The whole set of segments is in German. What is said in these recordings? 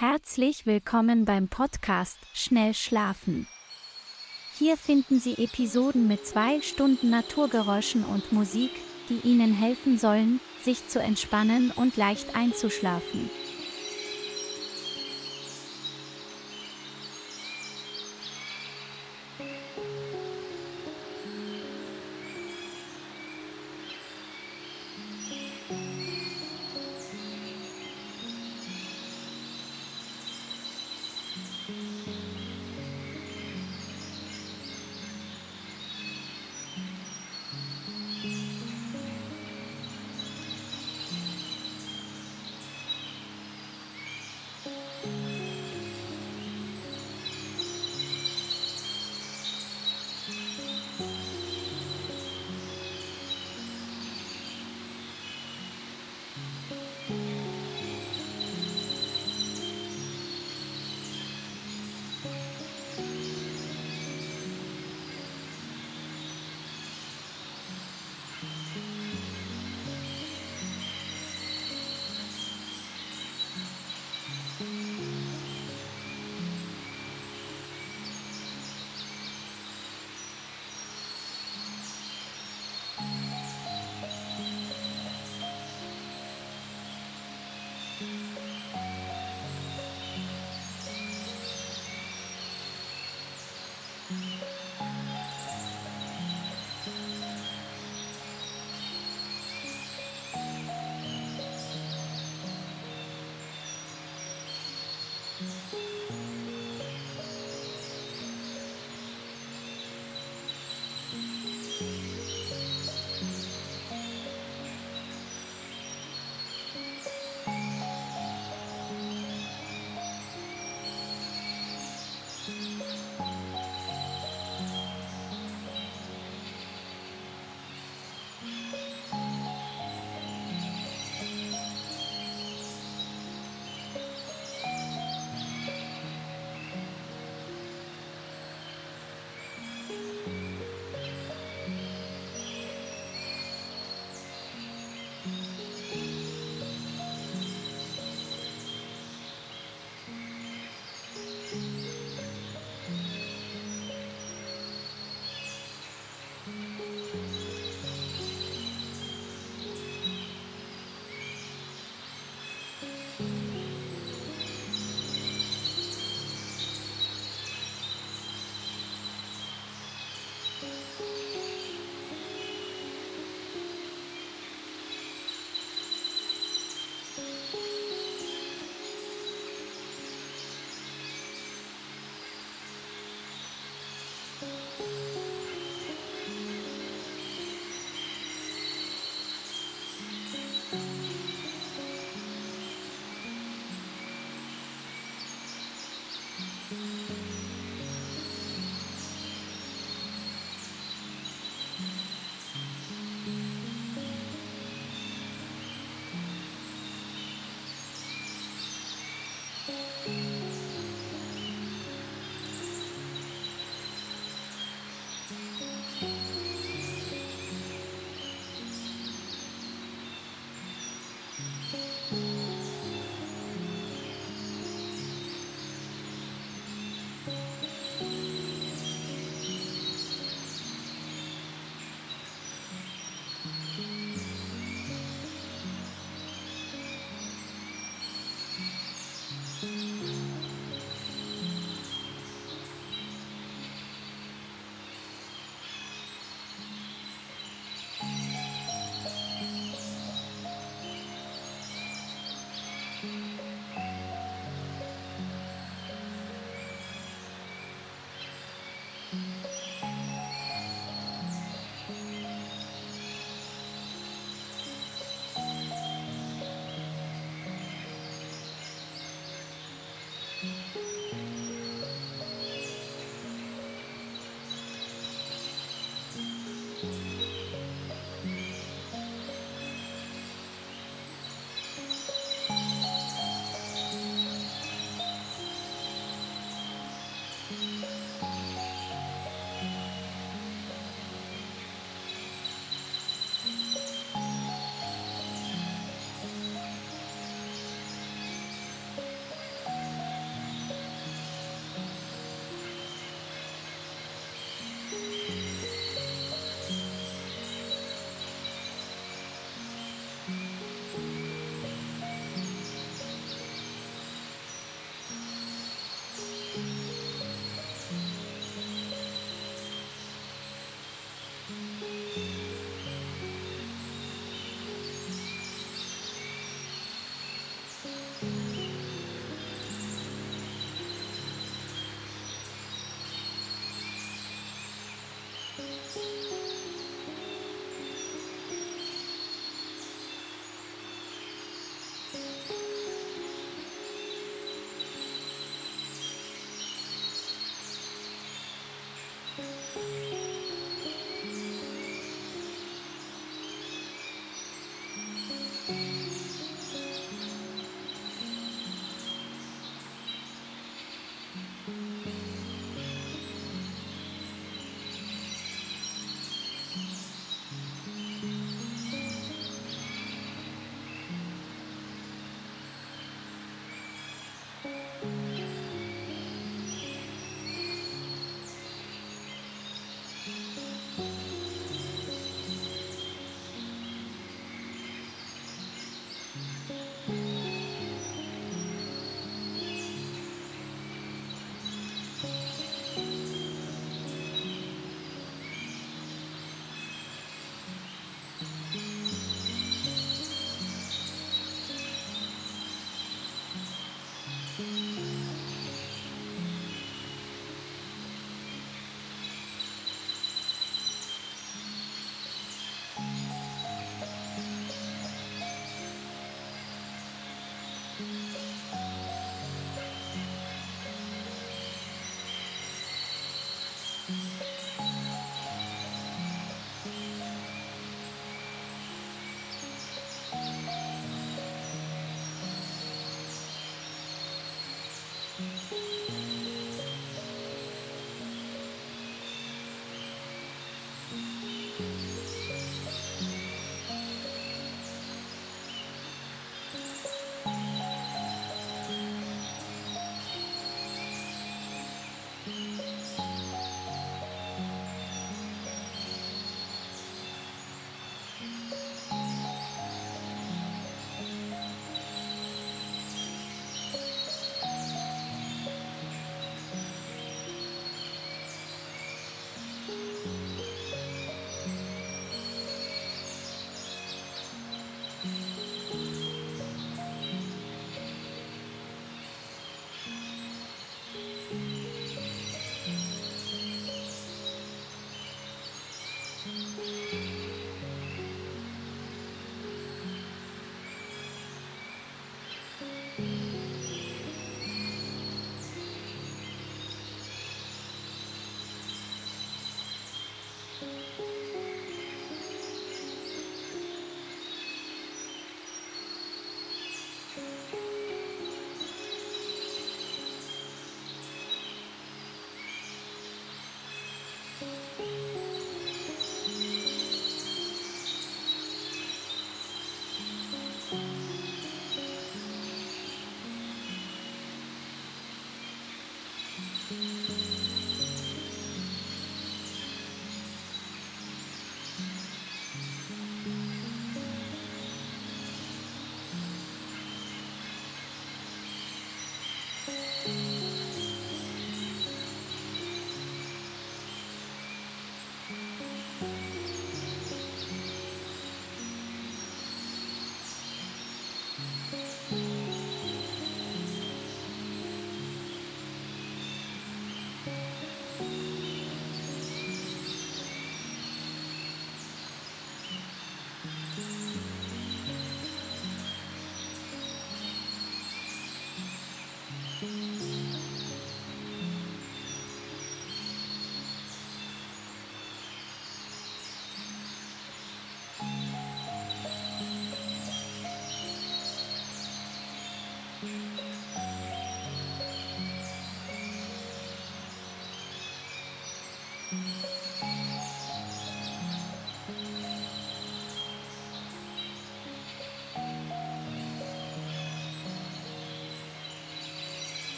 Herzlich willkommen beim Podcast Schnell Schlafen. Hier finden Sie Episoden mit zwei Stunden Naturgeräuschen und Musik, die Ihnen helfen sollen, sich zu entspannen und leicht einzuschlafen.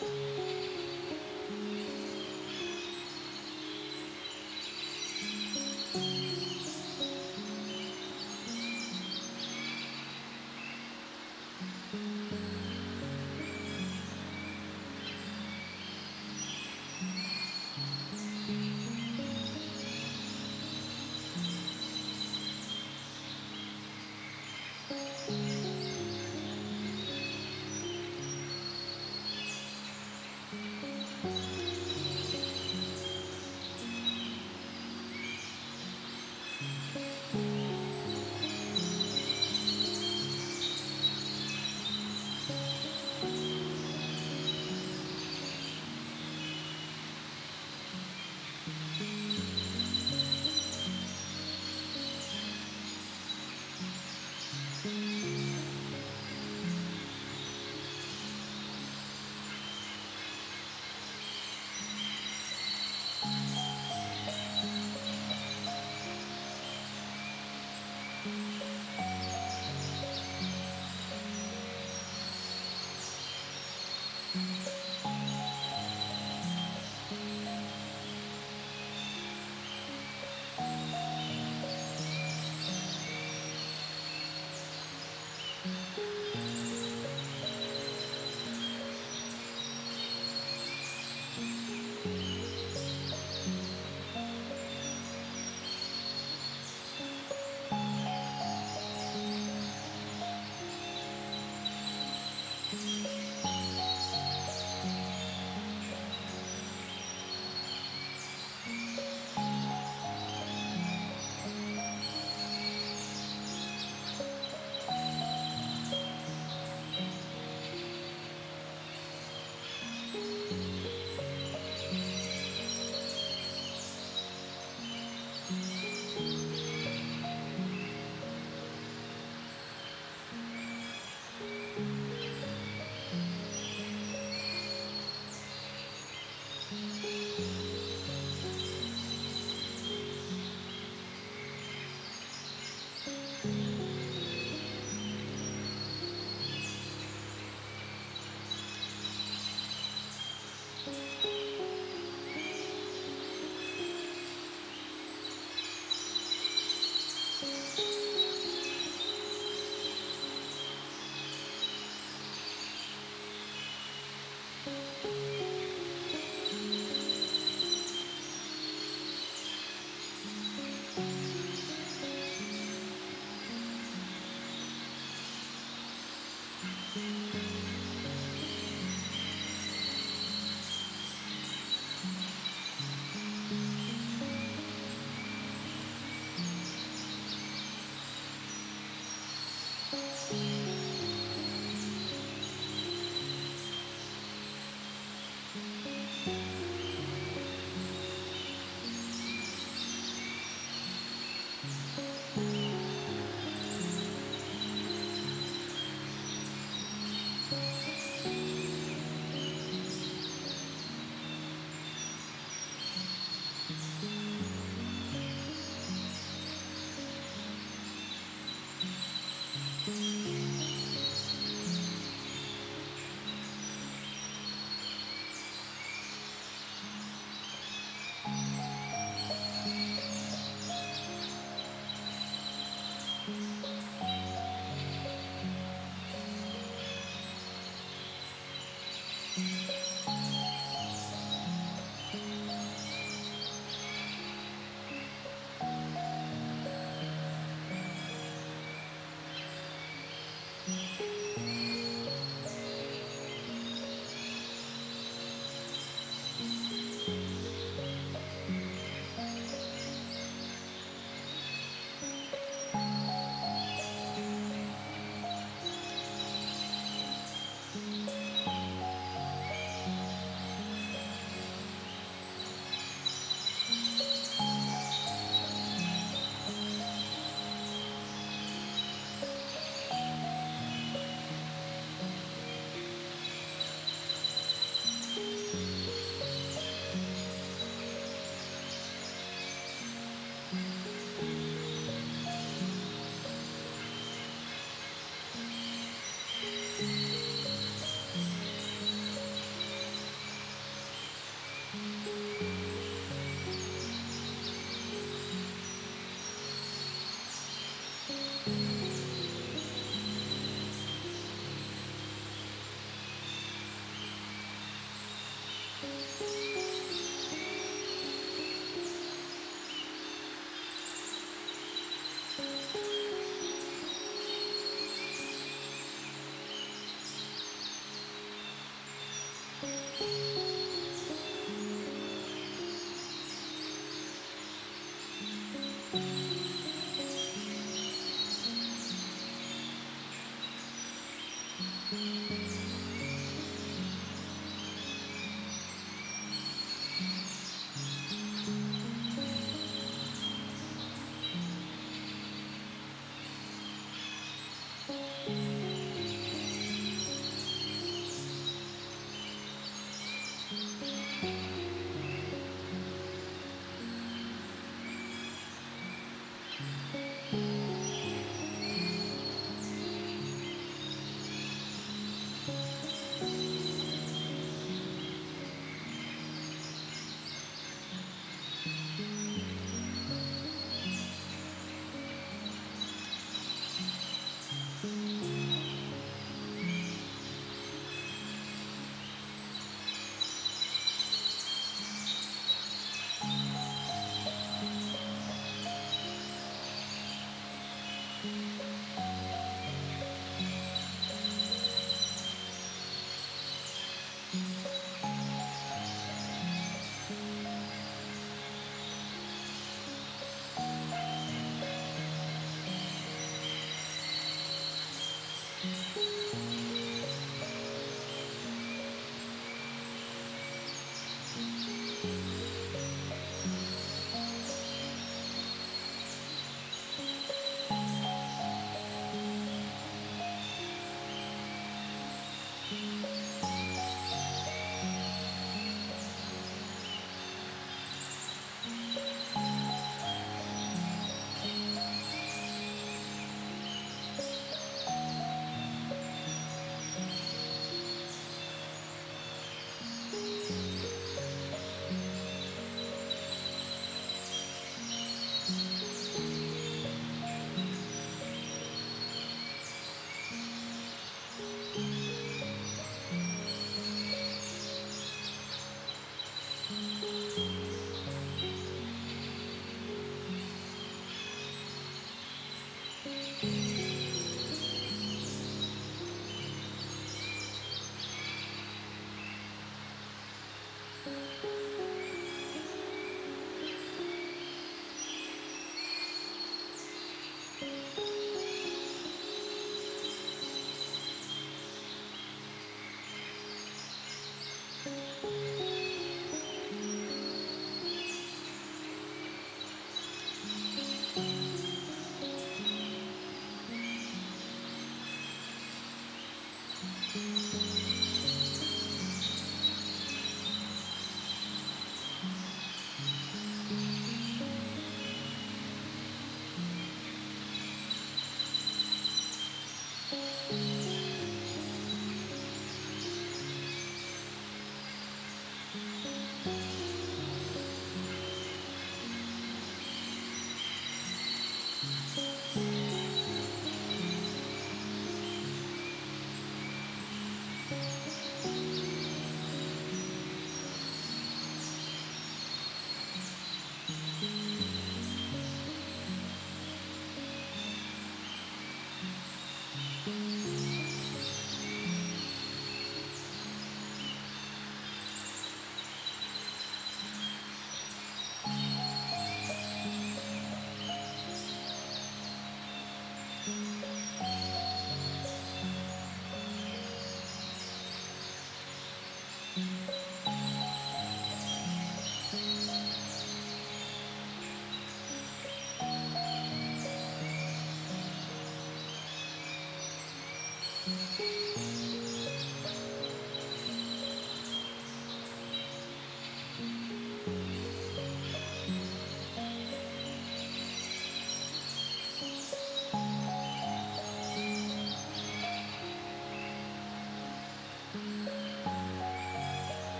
うん。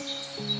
Música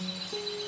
Música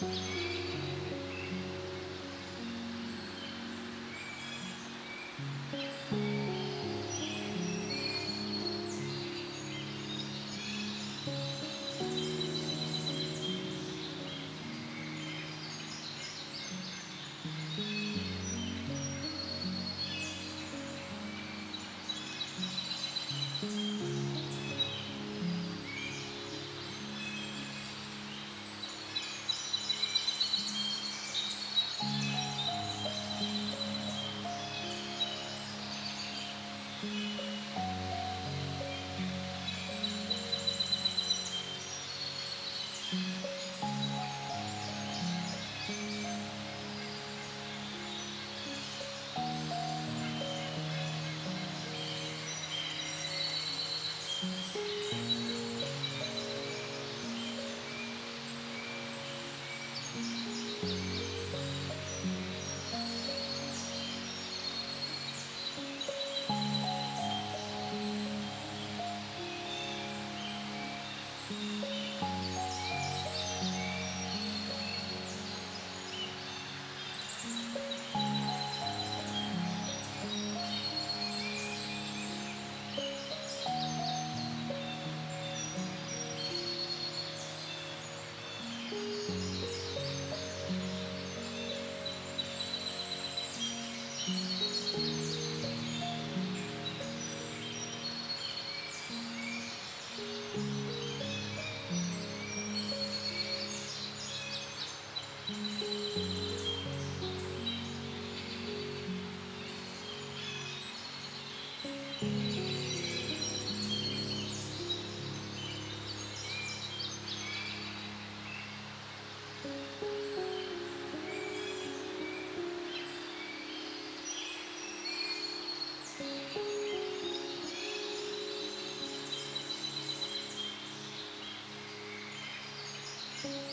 Música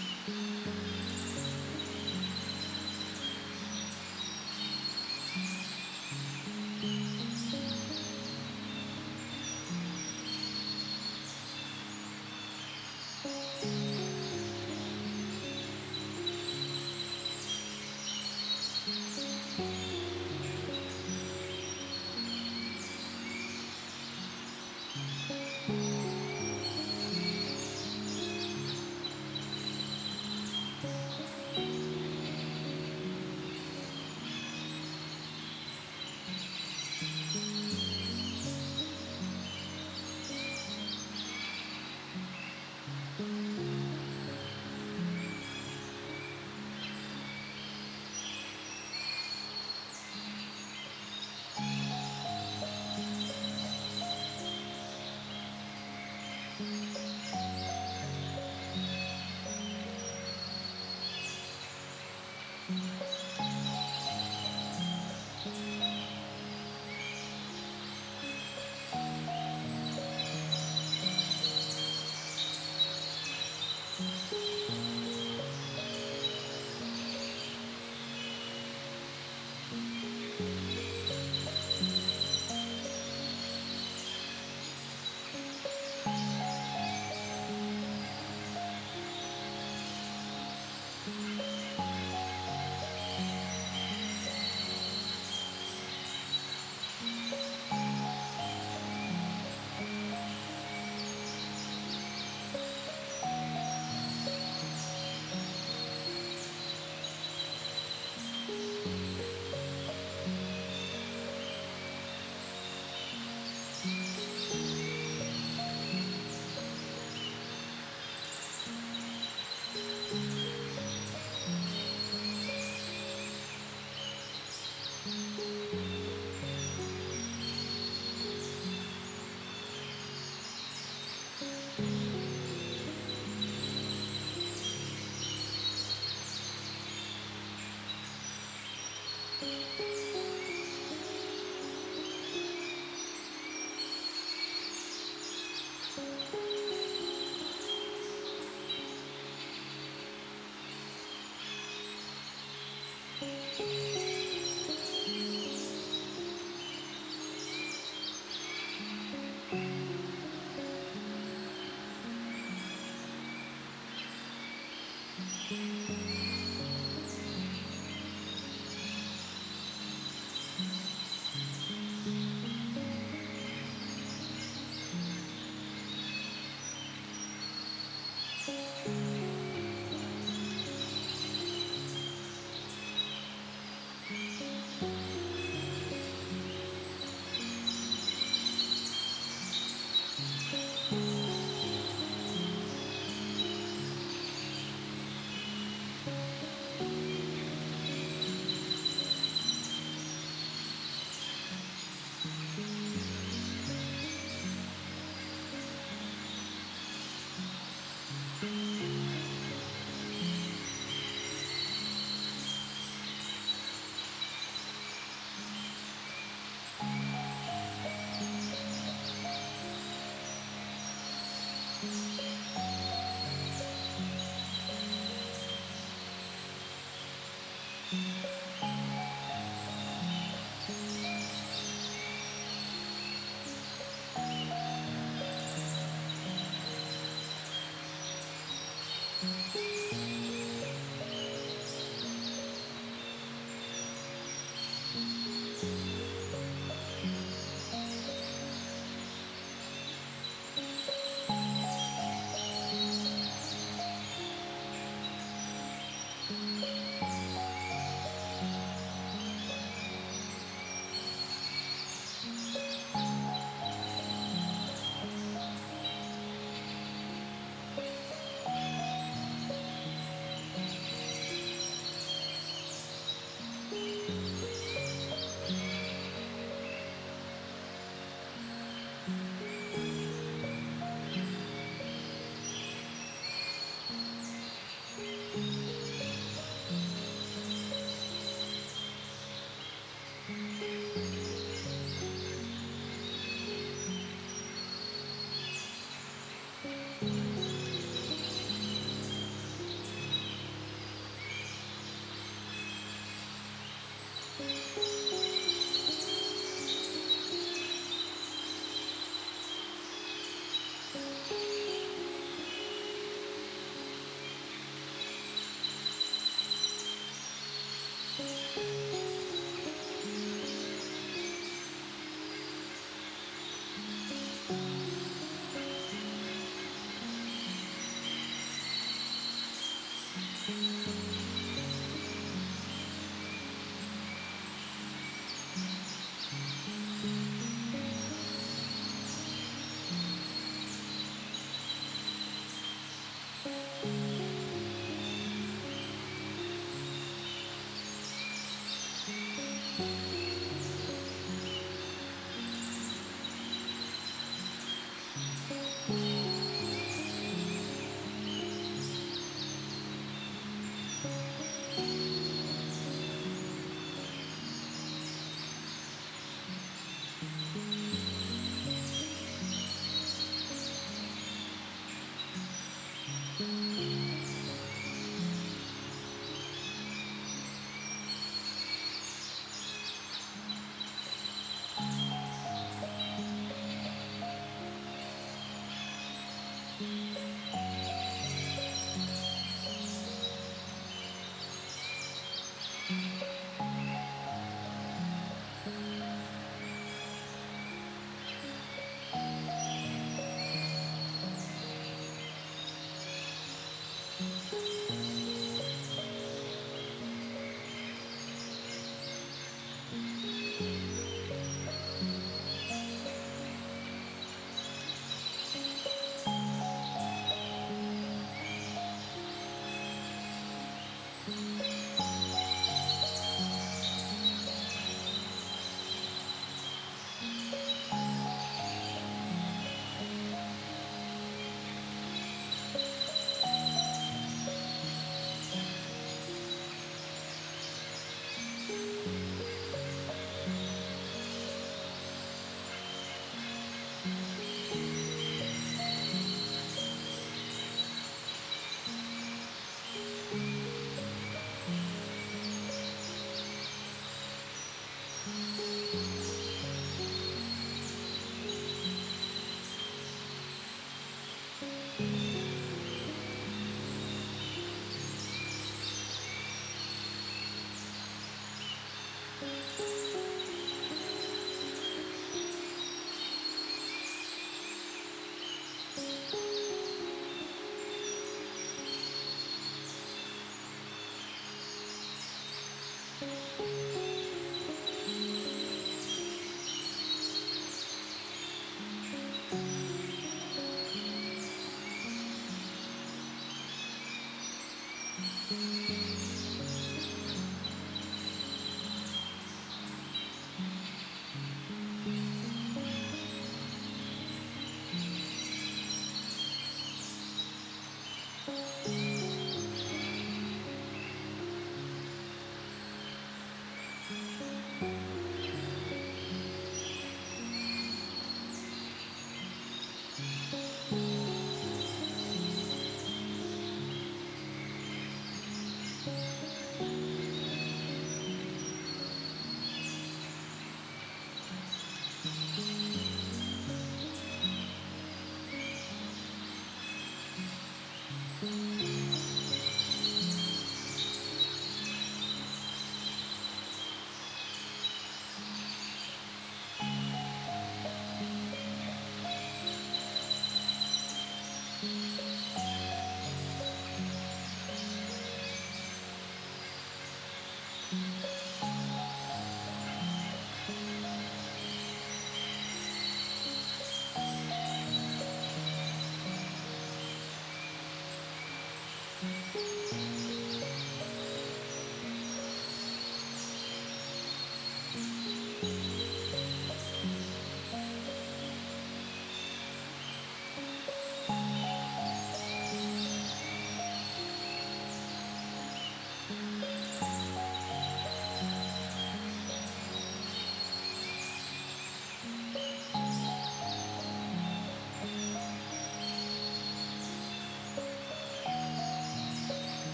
Mm-hmm.